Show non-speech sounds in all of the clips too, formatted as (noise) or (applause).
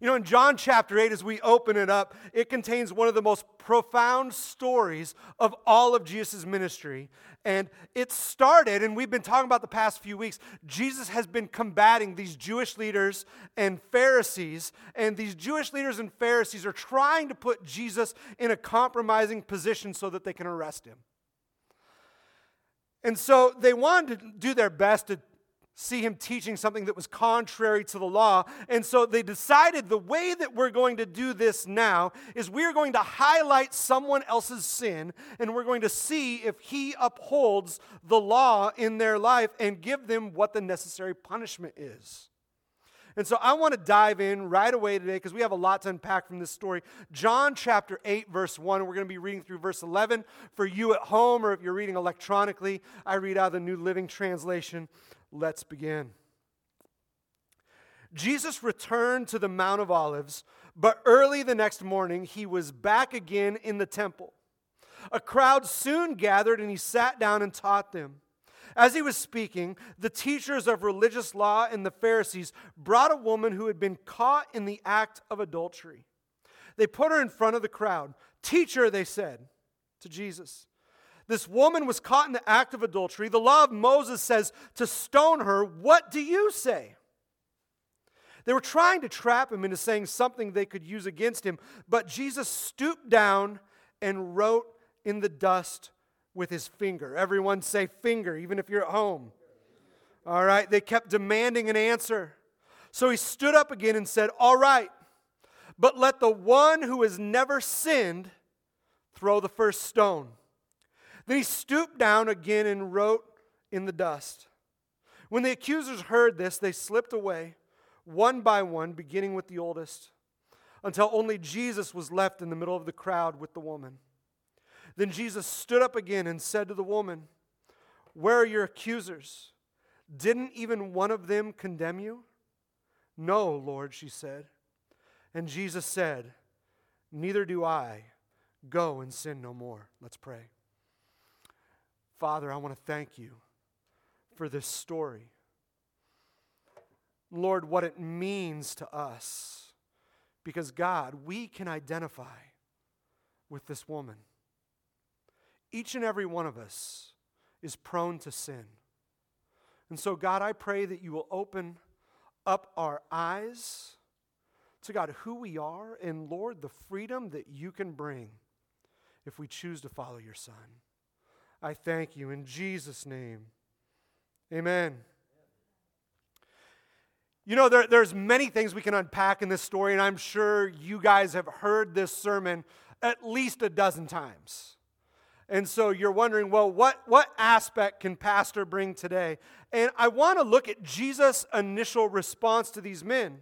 You know, in John chapter 8, as we open it up, it contains one of the most profound stories of all of Jesus' ministry. And it started, and we've been talking about the past few weeks, Jesus has been combating these Jewish leaders and Pharisees. And these Jewish leaders and Pharisees are trying to put Jesus in a compromising position so that they can arrest him. And so they wanted to do their best to see him teaching something that was contrary to the law. And so they decided the way that we're going to do this now is we're going to highlight someone else's sin and we're going to see if he upholds the law in their life and give them what the necessary punishment is. And so I want to dive in right away today because we have a lot to unpack from this story. John chapter 8, verse 1. We're going to be reading through verse 11 for you at home, or if you're reading electronically, I read out of the New Living Translation. Let's begin. Jesus returned to the Mount of Olives, but early the next morning he was back again in the temple. A crowd soon gathered and he sat down and taught them. As he was speaking, the teachers of religious law and the Pharisees brought a woman who had been caught in the act of adultery. They put her in front of the crowd. Teacher, they said to Jesus, this woman was caught in the act of adultery. The law of Moses says to stone her. What do you say? They were trying to trap him into saying something they could use against him, but Jesus stooped down and wrote in the dust with his finger. Everyone say finger, even if you're at home. All right, they kept demanding an answer. So he stood up again and said, All right, but let the one who has never sinned throw the first stone. Then he stooped down again and wrote in the dust. When the accusers heard this, they slipped away, one by one, beginning with the oldest, until only Jesus was left in the middle of the crowd with the woman. Then Jesus stood up again and said to the woman, Where are your accusers? Didn't even one of them condemn you? No, Lord, she said. And Jesus said, Neither do I. Go and sin no more. Let's pray. Father, I want to thank you for this story. Lord, what it means to us. Because, God, we can identify with this woman. Each and every one of us is prone to sin. And so, God, I pray that you will open up our eyes to God, who we are, and Lord, the freedom that you can bring if we choose to follow your Son. I thank you in Jesus' name. Amen. You know, there, there's many things we can unpack in this story, and I'm sure you guys have heard this sermon at least a dozen times. And so you're wondering, well, what, what aspect can Pastor bring today? And I want to look at Jesus' initial response to these men.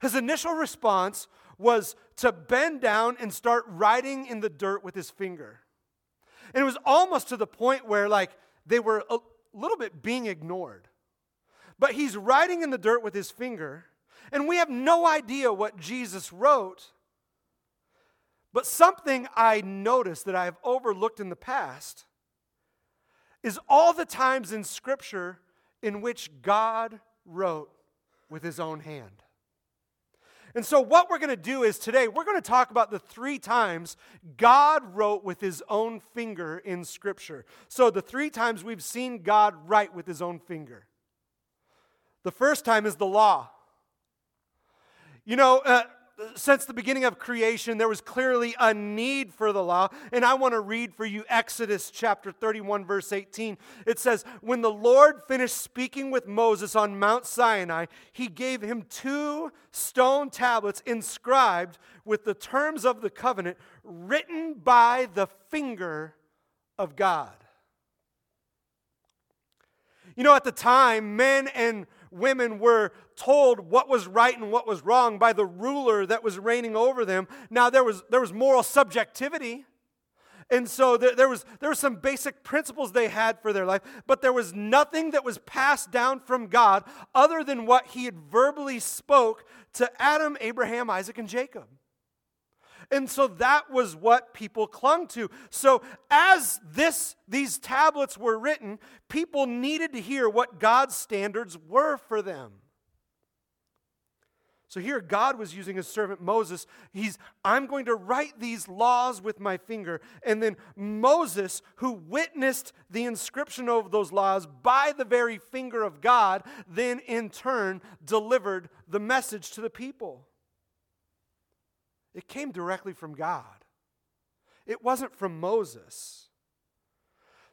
His initial response was to bend down and start writing in the dirt with his finger. And it was almost to the point where, like, they were a little bit being ignored. But he's writing in the dirt with his finger, and we have no idea what Jesus wrote. But something I noticed that I have overlooked in the past is all the times in Scripture in which God wrote with his own hand. And so, what we're going to do is today, we're going to talk about the three times God wrote with his own finger in Scripture. So, the three times we've seen God write with his own finger. The first time is the law. You know, uh, since the beginning of creation, there was clearly a need for the law. And I want to read for you Exodus chapter 31, verse 18. It says, When the Lord finished speaking with Moses on Mount Sinai, he gave him two stone tablets inscribed with the terms of the covenant written by the finger of God. You know, at the time, men and women were told what was right and what was wrong by the ruler that was reigning over them. Now, there was, there was moral subjectivity. And so there, there, was, there were some basic principles they had for their life, but there was nothing that was passed down from God other than what he had verbally spoke to Adam, Abraham, Isaac, and Jacob. And so that was what people clung to. So as this these tablets were written, people needed to hear what God's standards were for them. So here, God was using his servant Moses. He's, I'm going to write these laws with my finger. And then Moses, who witnessed the inscription of those laws by the very finger of God, then in turn delivered the message to the people. It came directly from God, it wasn't from Moses.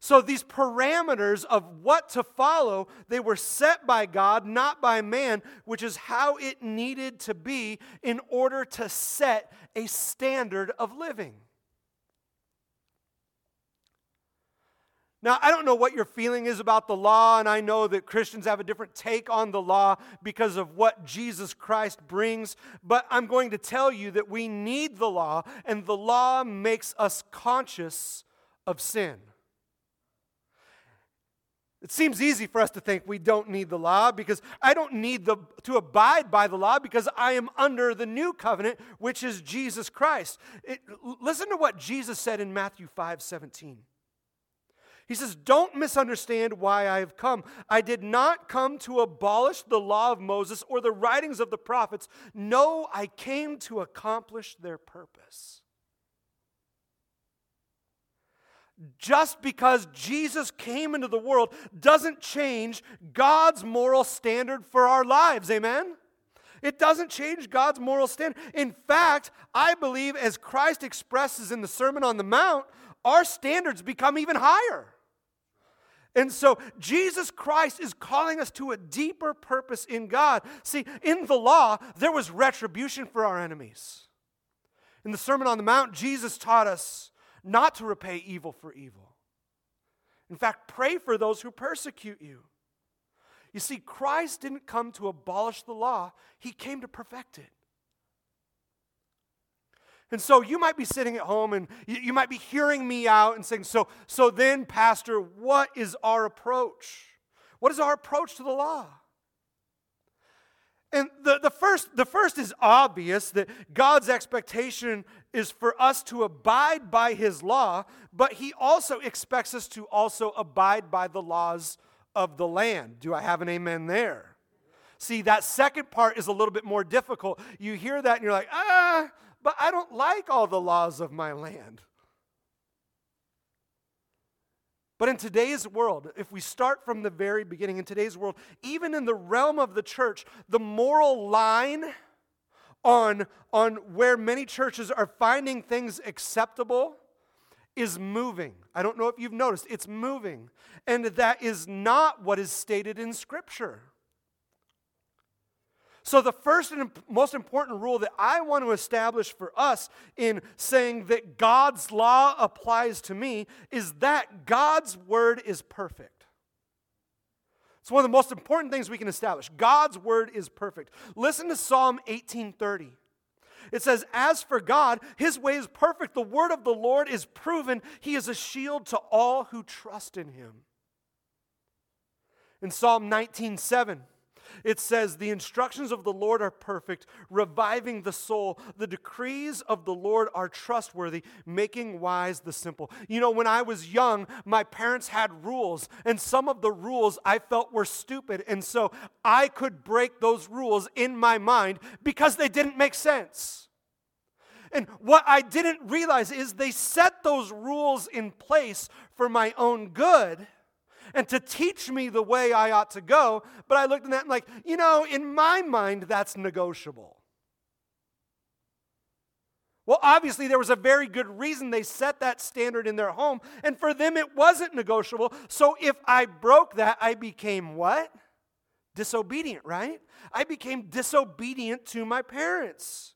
So these parameters of what to follow, they were set by God, not by man, which is how it needed to be in order to set a standard of living. Now, I don't know what your feeling is about the law, and I know that Christians have a different take on the law because of what Jesus Christ brings, but I'm going to tell you that we need the law, and the law makes us conscious of sin. It seems easy for us to think we don't need the law because I don't need the, to abide by the law because I am under the new covenant, which is Jesus Christ. It, listen to what Jesus said in Matthew 5 17. He says, Don't misunderstand why I have come. I did not come to abolish the law of Moses or the writings of the prophets. No, I came to accomplish their purpose. just because Jesus came into the world doesn't change God's moral standard for our lives. Amen? It doesn't change God's moral standard. In fact, I believe as Christ expresses in the Sermon on the Mount, our standards become even higher. And so Jesus Christ is calling us to a deeper purpose in God. See, in the law, there was retribution for our enemies. In the Sermon on the Mount, Jesus taught us not to repay evil for evil. In fact, pray for those who persecute you. You see, Christ didn't come to abolish the law, He came to perfect it. And so you might be sitting at home and you, might be hearing me out and saying, so, so then, Pastor, what is our approach? What is our approach to the law? And the, the, first, the first is obvious that God's expectation is for us to abide by his law, but he also expects us to also abide by the laws of the land. Do I have an amen there? See, that second part is a little bit more difficult. You hear that and you're like, ah, but I don't like all the laws of my land. But in today's world, if we start from the very beginning, in today's world, even in the realm of the church, the moral line on, on where many churches are finding things acceptable is moving. I don't know if you've noticed, it's moving. And that is not what is stated in Scripture. So, the first and most important rule that I want to establish for us in saying that God's law applies to me is that God's word is perfect. It's one of the most important things we can establish. God's word is perfect. Listen to Psalm 1830. It says, As for God, his way is perfect. The word of the Lord is proven. He is a shield to all who trust in him. In Psalm 19 7, it says, The instructions of the Lord are perfect, reviving the soul. The decrees of the Lord are trustworthy, making wise the simple. You know, when I was young, my parents had rules, and some of the rules I felt were stupid. And so I could break those rules in my mind because they didn't make sense. And what I didn't realize is they set those rules in place for my own good and to teach me the way I ought to go. But I looked at that and, like, you know, in my mind, that's negotiable. Well, obviously, there was a very good reason they set that standard in their home, and for them, it wasn't negotiable. So if I broke that, I became what? Disobedient, right? I became disobedient to my parents.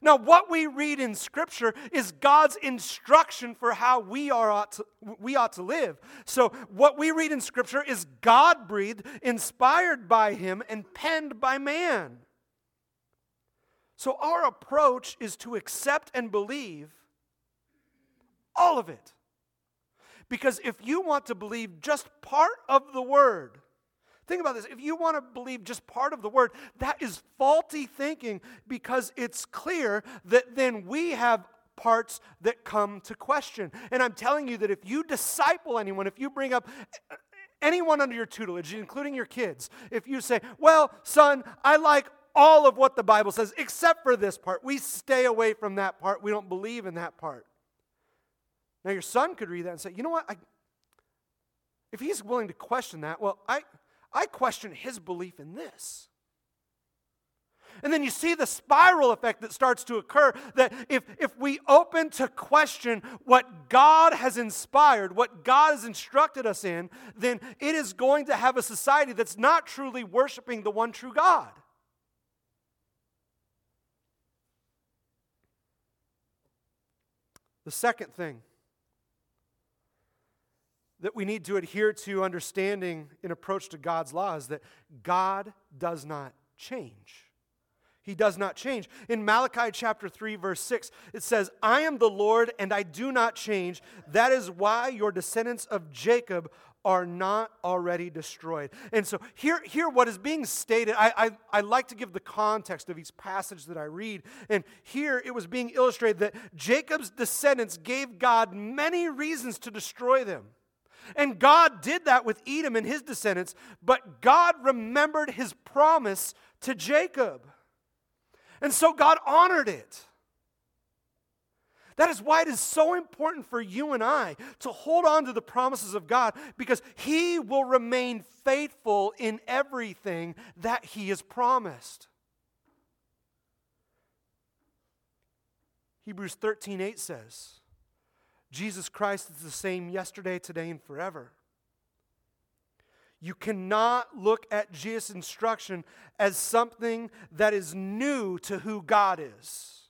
Now, what we read in Scripture is God's instruction for how we, are ought to, we ought to live. So, what we read in Scripture is God breathed, inspired by Him, and penned by man. So, our approach is to accept and believe all of it. Because if you want to believe just part of the Word, Think about this. If you want to believe just part of the word, that is faulty thinking because it's clear that then we have parts that come to question. And I'm telling you that if you disciple anyone, if you bring up anyone under your tutelage, including your kids, if you say, Well, son, I like all of what the Bible says, except for this part. We stay away from that part. We don't believe in that part. Now, your son could read that and say, you know what? I, if he's willing to question that, well, I, I question his belief in this. And then you see the spiral effect that starts to occur that if, if we open to question what God has inspired, what God has instructed us in, then it is going to have a society that's not truly worshiping the one true God. The second thing that we need to adhere to understanding in approach to God's law is that God does not change. He does not change. In Malachi chapter 3, verse 6, it says, I am the Lord and I do not change. That is why your descendants of Jacob are not already destroyed. And so here, here what is being stated, I, I, I like to give the context of each passage that I read. And here it was being illustrated that Jacob's descendants gave God many reasons to destroy them. And God did that with Edom and his descendants, but God remembered his promise to Jacob. And so God honored it. That is why it is so important for you and I to hold on to the promises of God because He will remain faithful in everything that He has promised. Hebrews 13 8 says, Jesus Christ is the same yesterday, today, and forever. You cannot look at Jesus' instruction as something that is new to who God is.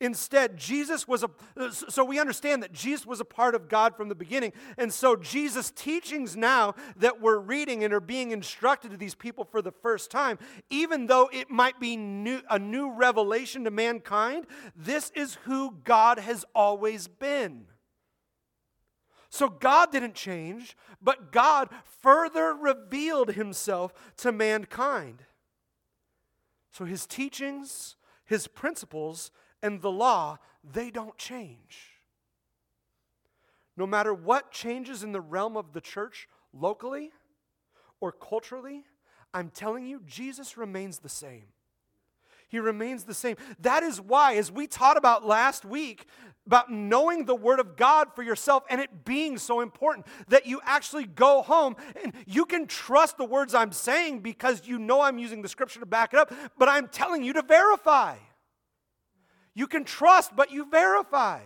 Instead, Jesus was a, so we understand that Jesus was a part of God from the beginning. And so, Jesus' teachings now that we're reading and are being instructed to these people for the first time, even though it might be new, a new revelation to mankind, this is who God has always been. So God didn't change, but God further revealed himself to mankind. So his teachings, his principles, and the law, they don't change. No matter what changes in the realm of the church locally or culturally, I'm telling you, Jesus remains the same. He remains the same. That is why, as we taught about last week, about knowing the Word of God for yourself and it being so important that you actually go home and you can trust the words I'm saying because you know I'm using the Scripture to back it up, but I'm telling you to verify. You can trust, but you verify.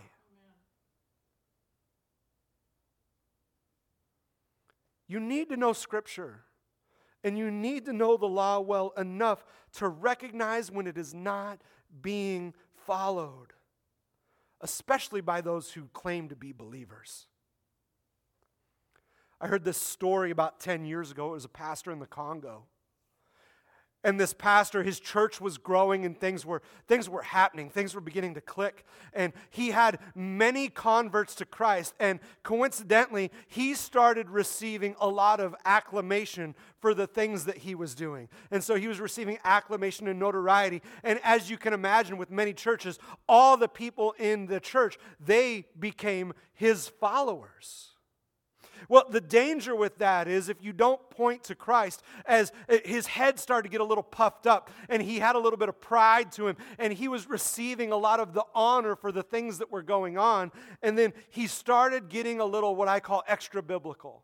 You need to know Scripture. And you need to know the law well enough to recognize when it is not being followed, especially by those who claim to be believers. I heard this story about 10 years ago. It was a pastor in the Congo and this pastor his church was growing and things were things were happening things were beginning to click. And he had many converts to christ and coincidentally he started receiving a lot of acclamation for the things that he was doing. And so he was receiving acclamation and notoriety. And as you can imagine with many churches all the people in the church they became his followers well, the danger with that is if you don't point to Christ, as his head started to get a little puffed up and he had a little bit of pride to him and he was receiving a lot of the honor for the things that were going on. And then he started getting a little what I call extra biblical.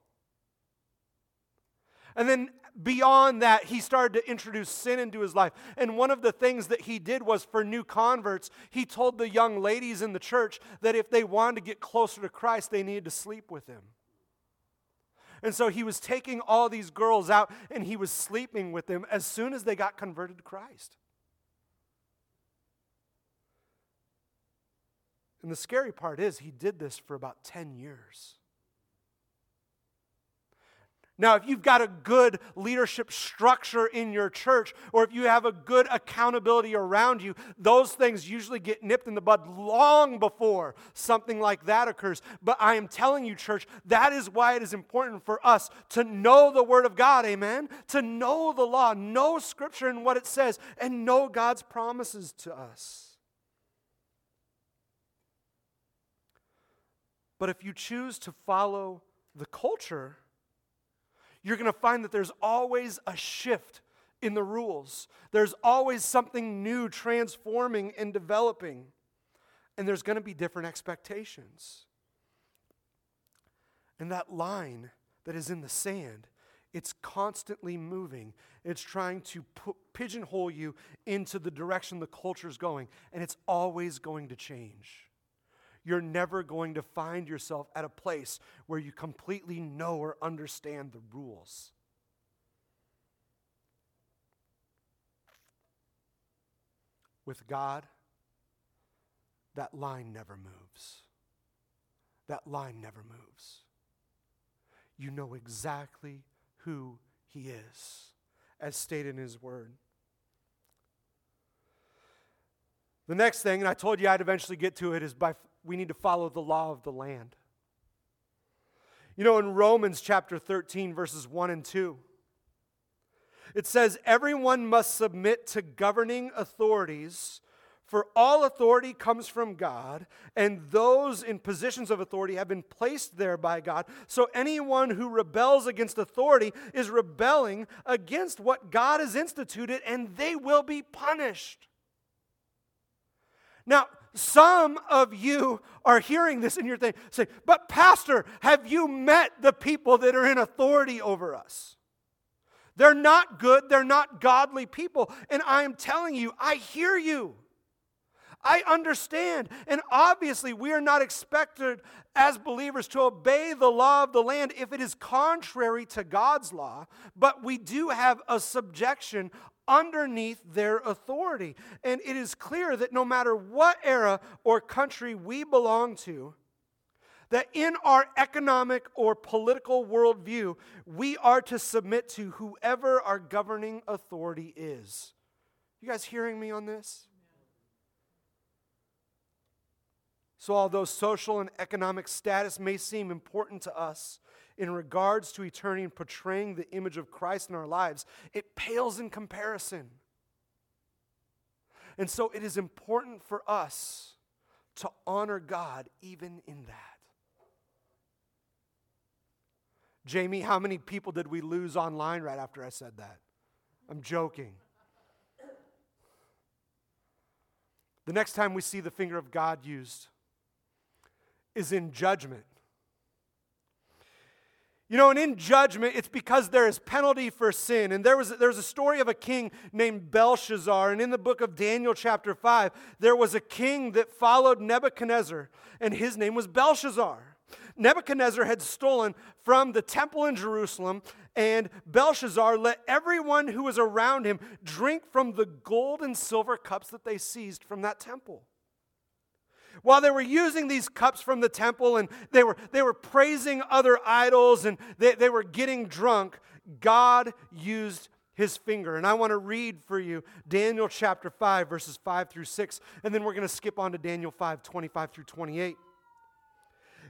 And then beyond that, he started to introduce sin into his life. And one of the things that he did was for new converts, he told the young ladies in the church that if they wanted to get closer to Christ, they needed to sleep with him. And so he was taking all these girls out and he was sleeping with them as soon as they got converted to Christ. And the scary part is, he did this for about 10 years. Now, if you've got a good leadership structure in your church, or if you have a good accountability around you, those things usually get nipped in the bud long before something like that occurs. But I am telling you, church, that is why it is important for us to know the Word of God, amen? To know the law, know Scripture and what it says, and know God's promises to us. But if you choose to follow the culture, you're going to find that there's always a shift in the rules. There's always something new transforming and developing. And there's going to be different expectations. And that line that is in the sand, it's constantly moving. It's trying to put, pigeonhole you into the direction the culture is going, and it's always going to change. You're never going to find yourself at a place where you completely know or understand the rules. With God, that line never moves. That line never moves. You know exactly who He is, as stated in His Word. The next thing, and I told you I'd eventually get to it, is by we need to follow the law of the land. You know, in Romans chapter 13, verses 1 and 2, it says, Everyone must submit to governing authorities, for all authority comes from God, and those in positions of authority have been placed there by God. So anyone who rebels against authority is rebelling against what God has instituted, and they will be punished. Now, some of you are hearing this and you're thinking, say, but Pastor, have you met the people that are in authority over us? They're not good, they're not godly people. And I am telling you, I hear you. I understand. And obviously, we are not expected as believers to obey the law of the land if it is contrary to God's law, but we do have a subjection underneath their authority. And it is clear that no matter what era or country we belong to, that in our economic or political worldview, we are to submit to whoever our governing authority is. You guys hearing me on this? So, although social and economic status may seem important to us, in regards to eternity and portraying the image of Christ in our lives, it pales in comparison. And so it is important for us to honor God even in that. Jamie, how many people did we lose online right after I said that? I'm joking. The next time we see the finger of God used is in judgment. You know, and in judgment, it's because there is penalty for sin. And there was, there was a story of a king named Belshazzar. And in the book of Daniel, chapter 5, there was a king that followed Nebuchadnezzar, and his name was Belshazzar. Nebuchadnezzar had stolen from the temple in Jerusalem, and Belshazzar let everyone who was around him drink from the gold and silver cups that they seized from that temple. While they were using these cups from the temple and they were, they were praising other idols and they, they were getting drunk, God used his finger. And I want to read for you Daniel chapter 5, verses 5 through 6, and then we're going to skip on to Daniel 5, 25 through 28.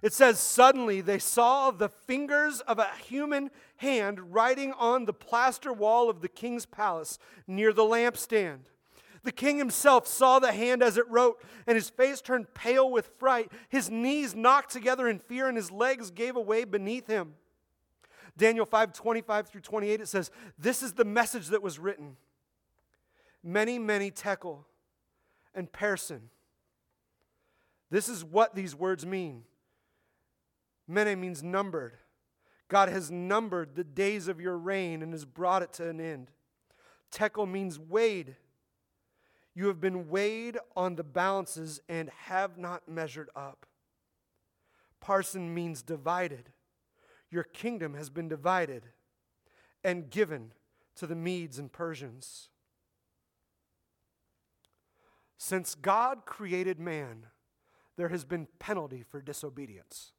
It says, Suddenly they saw the fingers of a human hand writing on the plaster wall of the king's palace near the lampstand. The king himself saw the hand as it wrote, and his face turned pale with fright. His knees knocked together in fear, and his legs gave away beneath him. Daniel 5 25 through 28, it says, This is the message that was written. Mene, mene tekel and parsin. This is what these words mean. Mene means numbered. God has numbered the days of your reign and has brought it to an end. Tekel means weighed. You have been weighed on the balances and have not measured up. Parsin means divided. Your kingdom has been divided and given to the Medes and Persians. Since God created man, there has been penalty for disobedience.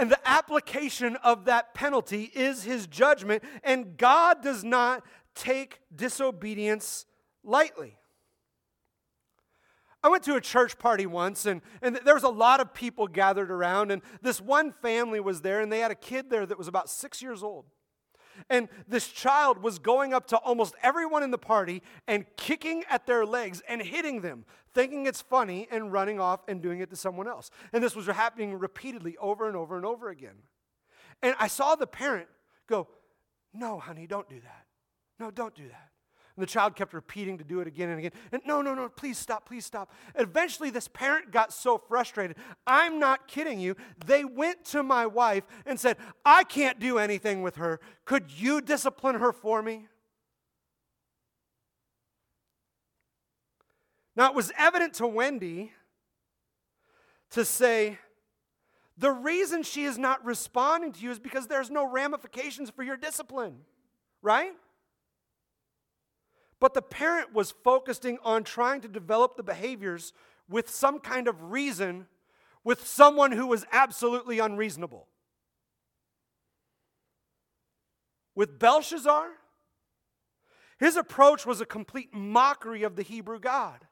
And the application of that penalty is his judgment, and God does not take disobedience lightly. I went to a church party once, and, and there was a lot of people gathered around, and this one family was there, and they had a kid there that was about six years old. And this child was going up to almost everyone in the party and kicking at their legs and hitting them, thinking it's funny and running off and doing it to someone else. And this was happening repeatedly over and over and over again. And I saw the parent go, No, honey, don't do that. No, don't do that. And the child kept repeating to do it again and again. And no, no, no, please stop, please stop. eventually, this parent got so frustrated. I'm not kidding you. They went to my wife and said, I can't do anything with her. Could you discipline her for me? Now, it was evident to Wendy to say, the reason she is not responding to you is because there's no ramifications for your discipline, right? But the parent was focusing on trying to develop the behaviors with some kind of reason with someone who was absolutely unreasonable. With Belshazzar, his approach was a complete mockery of the Hebrew God.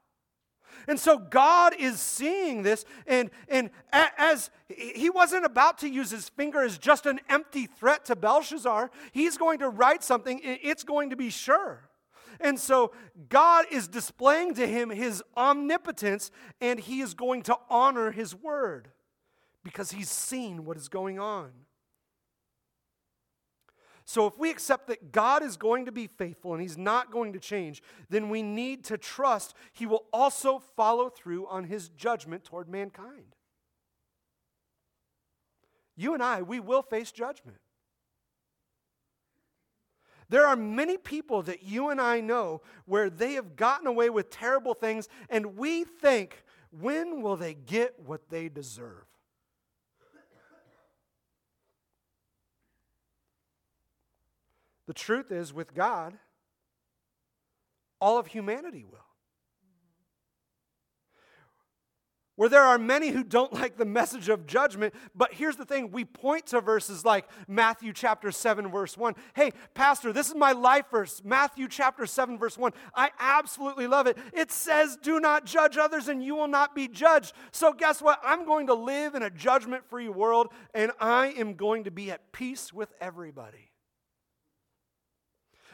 And so God is seeing this, and, and as he wasn't about to use his finger as just an empty threat to Belshazzar, he's going to write something, it's going to be sure. And so God is displaying to him his omnipotence, and he is going to honor his word because he's seen what is going on. So, if we accept that God is going to be faithful and He's not going to change, then we need to trust He will also follow through on His judgment toward mankind. You and I, we will face judgment. There are many people that you and I know where they have gotten away with terrible things, and we think, when will they get what they deserve? The truth is, with God, all of humanity will. Where there are many who don't like the message of judgment, but here's the thing we point to verses like Matthew chapter 7, verse 1. Hey, Pastor, this is my life verse, Matthew chapter 7, verse 1. I absolutely love it. It says, Do not judge others, and you will not be judged. So, guess what? I'm going to live in a judgment free world, and I am going to be at peace with everybody.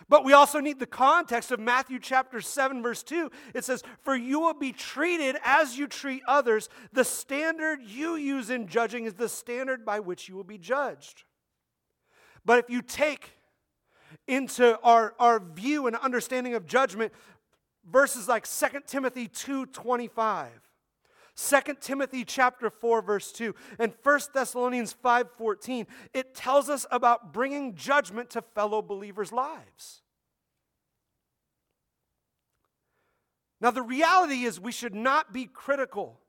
But we also need the context of Matthew chapter 7, verse 2. It says, For you will be treated as you treat others. The standard you use in judging is the standard by which you will be judged. But if you take into our, our view and understanding of judgment verses like 2 Timothy 2 25, 2 Timothy chapter 4 verse 2 and 1 Thessalonians 5:14 it tells us about bringing judgment to fellow believers' lives. Now the reality is we should not be critical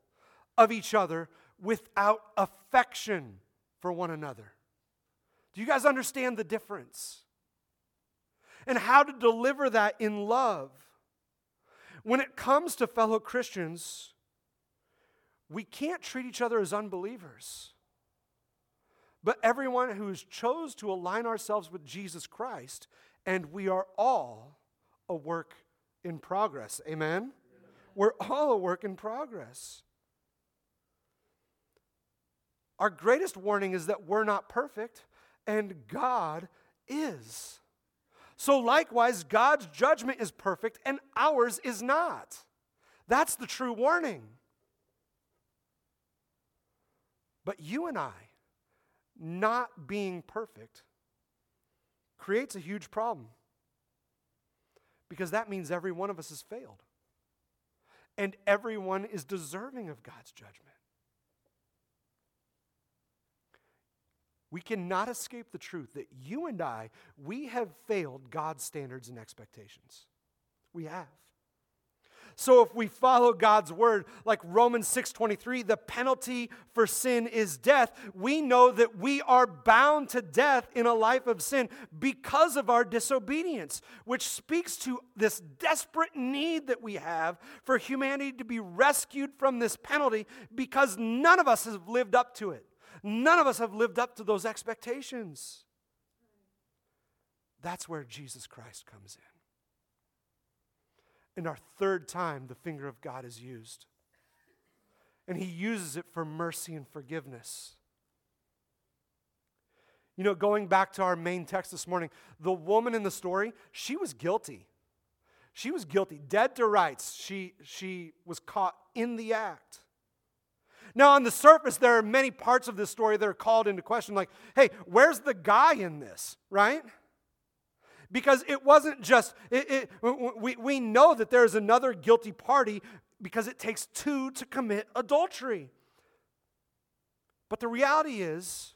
of each other without affection for one another. Do you guys understand the difference? And how to deliver that in love. When it comes to fellow Christians, we can't treat each other as unbelievers. But everyone who's chose to align ourselves with Jesus Christ, and we are all a work in progress. Amen? We're all a work in progress. Our greatest warning is that we're not perfect, and God is. So, likewise, God's judgment is perfect, and ours is not. That's the true warning. But you and I, not being perfect, creates a huge problem. Because that means every one of us has failed. And everyone is deserving of God's judgment. We cannot escape the truth that you and I, we have failed God's standards and expectations. We have. So if we follow God's word, like Romans 6:23, the penalty for sin is death, we know that we are bound to death in a life of sin because of our disobedience, which speaks to this desperate need that we have for humanity to be rescued from this penalty because none of us have lived up to it. None of us have lived up to those expectations. That's where Jesus Christ comes in. And our third time, the finger of God is used. And he uses it for mercy and forgiveness. You know, going back to our main text this morning, the woman in the story, she was guilty. She was guilty, dead to rights. She, she was caught in the act. Now, on the surface, there are many parts of this story that are called into question, like, hey, where's the guy in this, right? Because it wasn't just, it, it, we, we know that there's another guilty party because it takes two to commit adultery. But the reality is,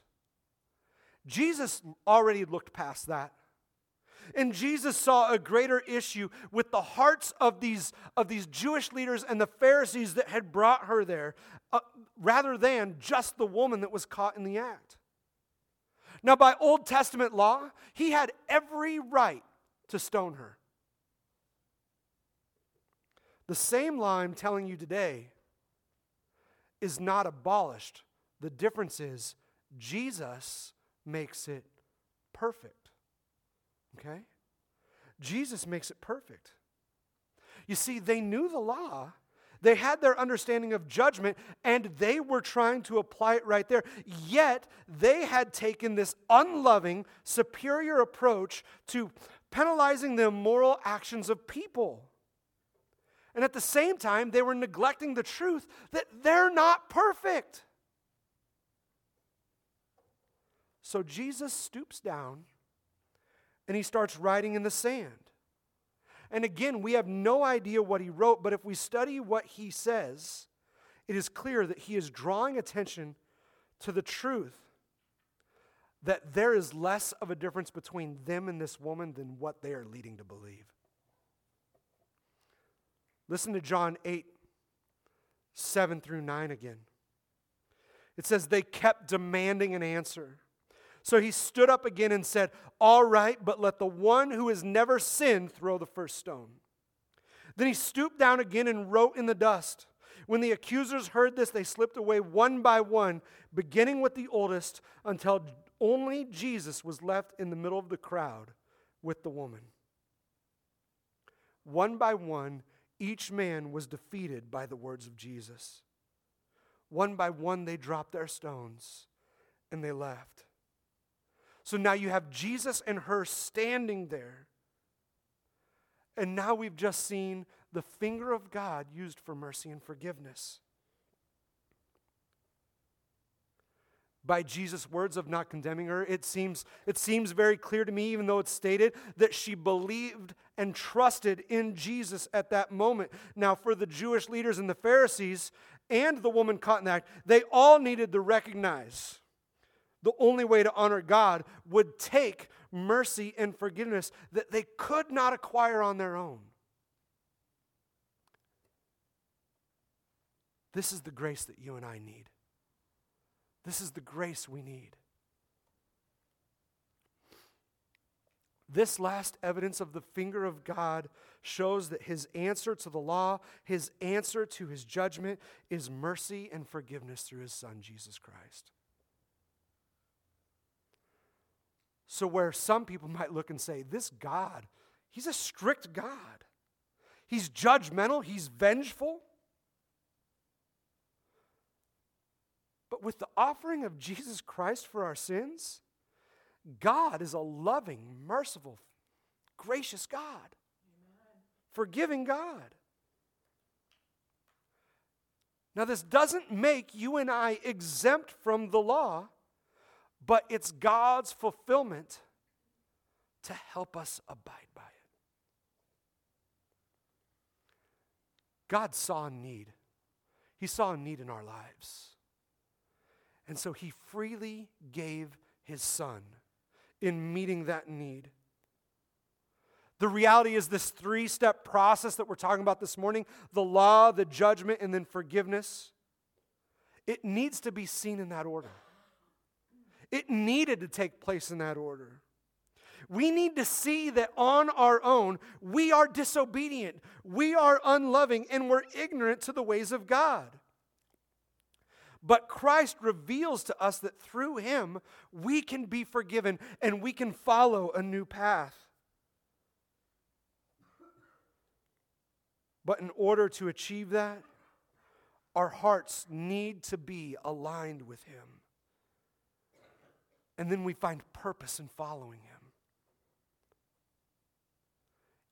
Jesus already looked past that. And Jesus saw a greater issue with the hearts of these, of these Jewish leaders and the Pharisees that had brought her there, uh, rather than just the woman that was caught in the act. Now, by Old Testament law, he had every right to stone her. The same law I'm telling you today is not abolished. The difference is Jesus makes it perfect. Okay? Jesus makes it perfect. You see, they knew the law, they had their understanding of judgment, and they were trying to apply it right there. Yet, they had taken this unloving, superior approach to penalizing the immoral actions of people. And at the same time, they were neglecting the truth that they're not perfect. So Jesus stoops down and he starts writing in the sand. And again, we have no idea what he wrote, but if we study what he says, it is clear that he is drawing attention to the truth that there is less of a difference between them and this woman than what they are leading to believe. Listen to John 8, 7 through 9 again. It says, They kept demanding an answer. So he stood up again and said, All right, but let the one who has never sinned throw the first stone. Then he stooped down again and wrote in the dust. When the accusers heard this, they slipped away one by one, beginning with the oldest, until only Jesus was left in the middle of the crowd with the woman. One by one, each man was defeated by the words of Jesus. One by one, they dropped their stones and they left. So now you have Jesus and her standing there. And now we've just seen the finger of God used for mercy and forgiveness. By Jesus' words of not condemning her, it seems, it seems very clear to me, even though it's stated, that she believed and trusted in Jesus at that moment. Now, for the Jewish leaders and the Pharisees and the woman caught in the act, they all needed to recognize the only way to honor God would take mercy and forgiveness that they could not acquire on their own. This is the grace that you and I need. This is the grace we need. This last evidence of the finger of God shows that his answer to the law, his answer to his judgment, is mercy and forgiveness through his son, Jesus Christ. So, where some people (laughs) might look and say, This God, He's a strict God, He's judgmental, He's vengeful. But with the offering of Jesus Christ for our sins, God is a loving, merciful, gracious God, Amen. forgiving God. Now, this doesn't make you and I exempt from the law but it's God's fulfillment to help us abide by it. God saw a need. He saw a need in our lives. And so he freely gave his son in meeting that need. The reality is this three step process that we're talking about this morning the law, the judgment, and then forgiveness it needs to be seen in that order. It needed to take place in that order. We need to see that on our own, we are disobedient, we are unloving, and we're ignorant to the ways of God. But Christ reveals to us that through him, we can be forgiven and we can follow a new path. But in order to achieve that, our hearts need to be aligned with him and then we find purpose in following him.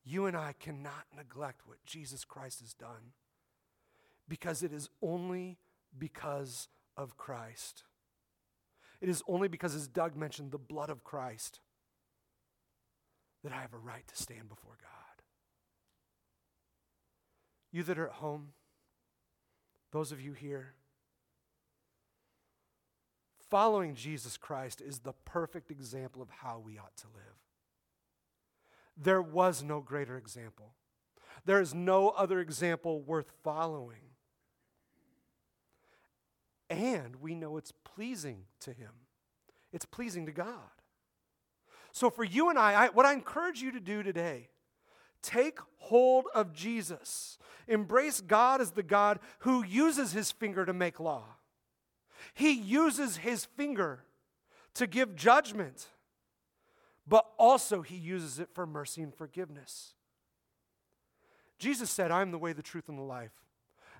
You and I cannot neglect what Jesus Christ has done because it is only because of Christ. It is only because, as Doug mentioned, the blood of Christ that I have a right to stand before God. You that are at home, those of you here, following Jesus Christ is the perfect example of how we ought to live. There was no greater example. There is no other example worth following. And we know it's pleasing to Him, it's pleasing to God. So, for you and I, I, what I encourage you to do today, take hold of Jesus. Embrace God as the God who uses His finger to make law. He uses His finger to give judgment, but also He uses it for mercy and forgiveness. Jesus said, I am the way, the truth, and the life.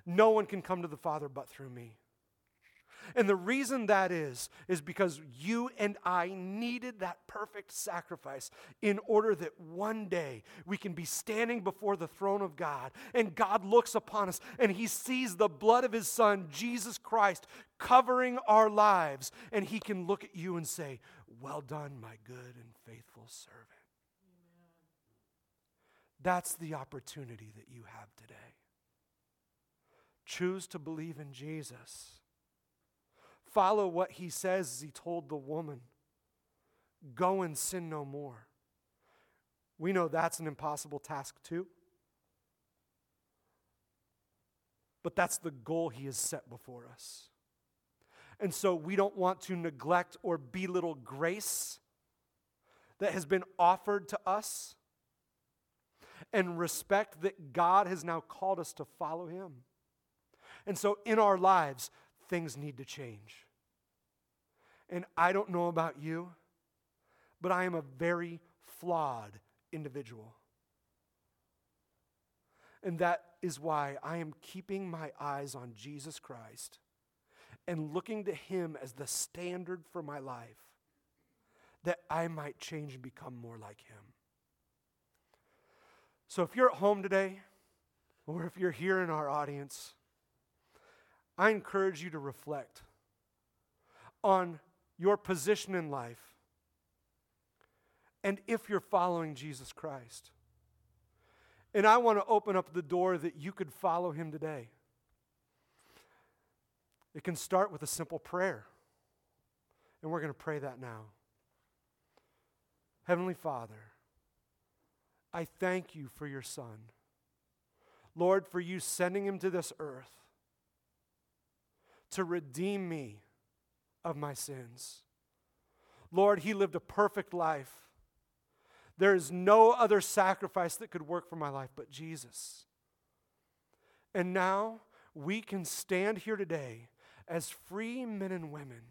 No one can come to the Father but through me. And the reason that is, is because you and I needed that perfect sacrifice in order that one day we can be standing before the throne of God and God looks upon us and he sees the blood of his son, Jesus Christ, covering our lives. And he can look at you and say, Well done, my good and faithful servant. That's the opportunity that you have today. Choose to believe in Jesus. Follow what he says as he told the woman go and sin no more. We know that's an impossible task too. But that's the goal he has set before us. And so we don't want to neglect or belittle grace that has been offered to us and respect that God has now called us to follow him. And so in our lives, things need to change. And I don't know about you, but I am a very flawed individual. And that is why I am keeping my eyes on Jesus Christ and looking to Him as the standard for my life, that I might change and become more like Him. So if you're at home today, or if you're here in our audience, I encourage you to reflect on your position in life and if you're following Jesus Christ. And I want to open up the door that you could follow him today. It can start with a simple prayer. And we're going to pray that now. Heavenly Father, I thank you for your Son. Lord, for you sending him to this earth to redeem me of my sins. Lord, he lived a perfect life. There is no other sacrifice that could work for my life but Jesus. And now we can stand here today as free men and women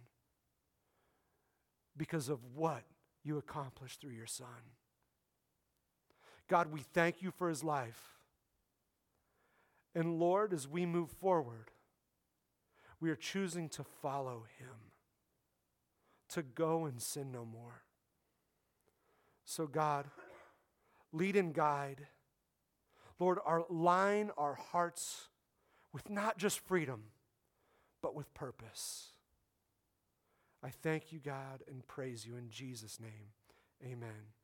because of what you accomplished through your Son. God, we thank you for his life. And Lord, as we move forward, we are choosing to follow him, to go and sin no more. So, God, lead and guide. Lord, line our hearts with not just freedom, but with purpose. I thank you, God, and praise you in Jesus' name. Amen.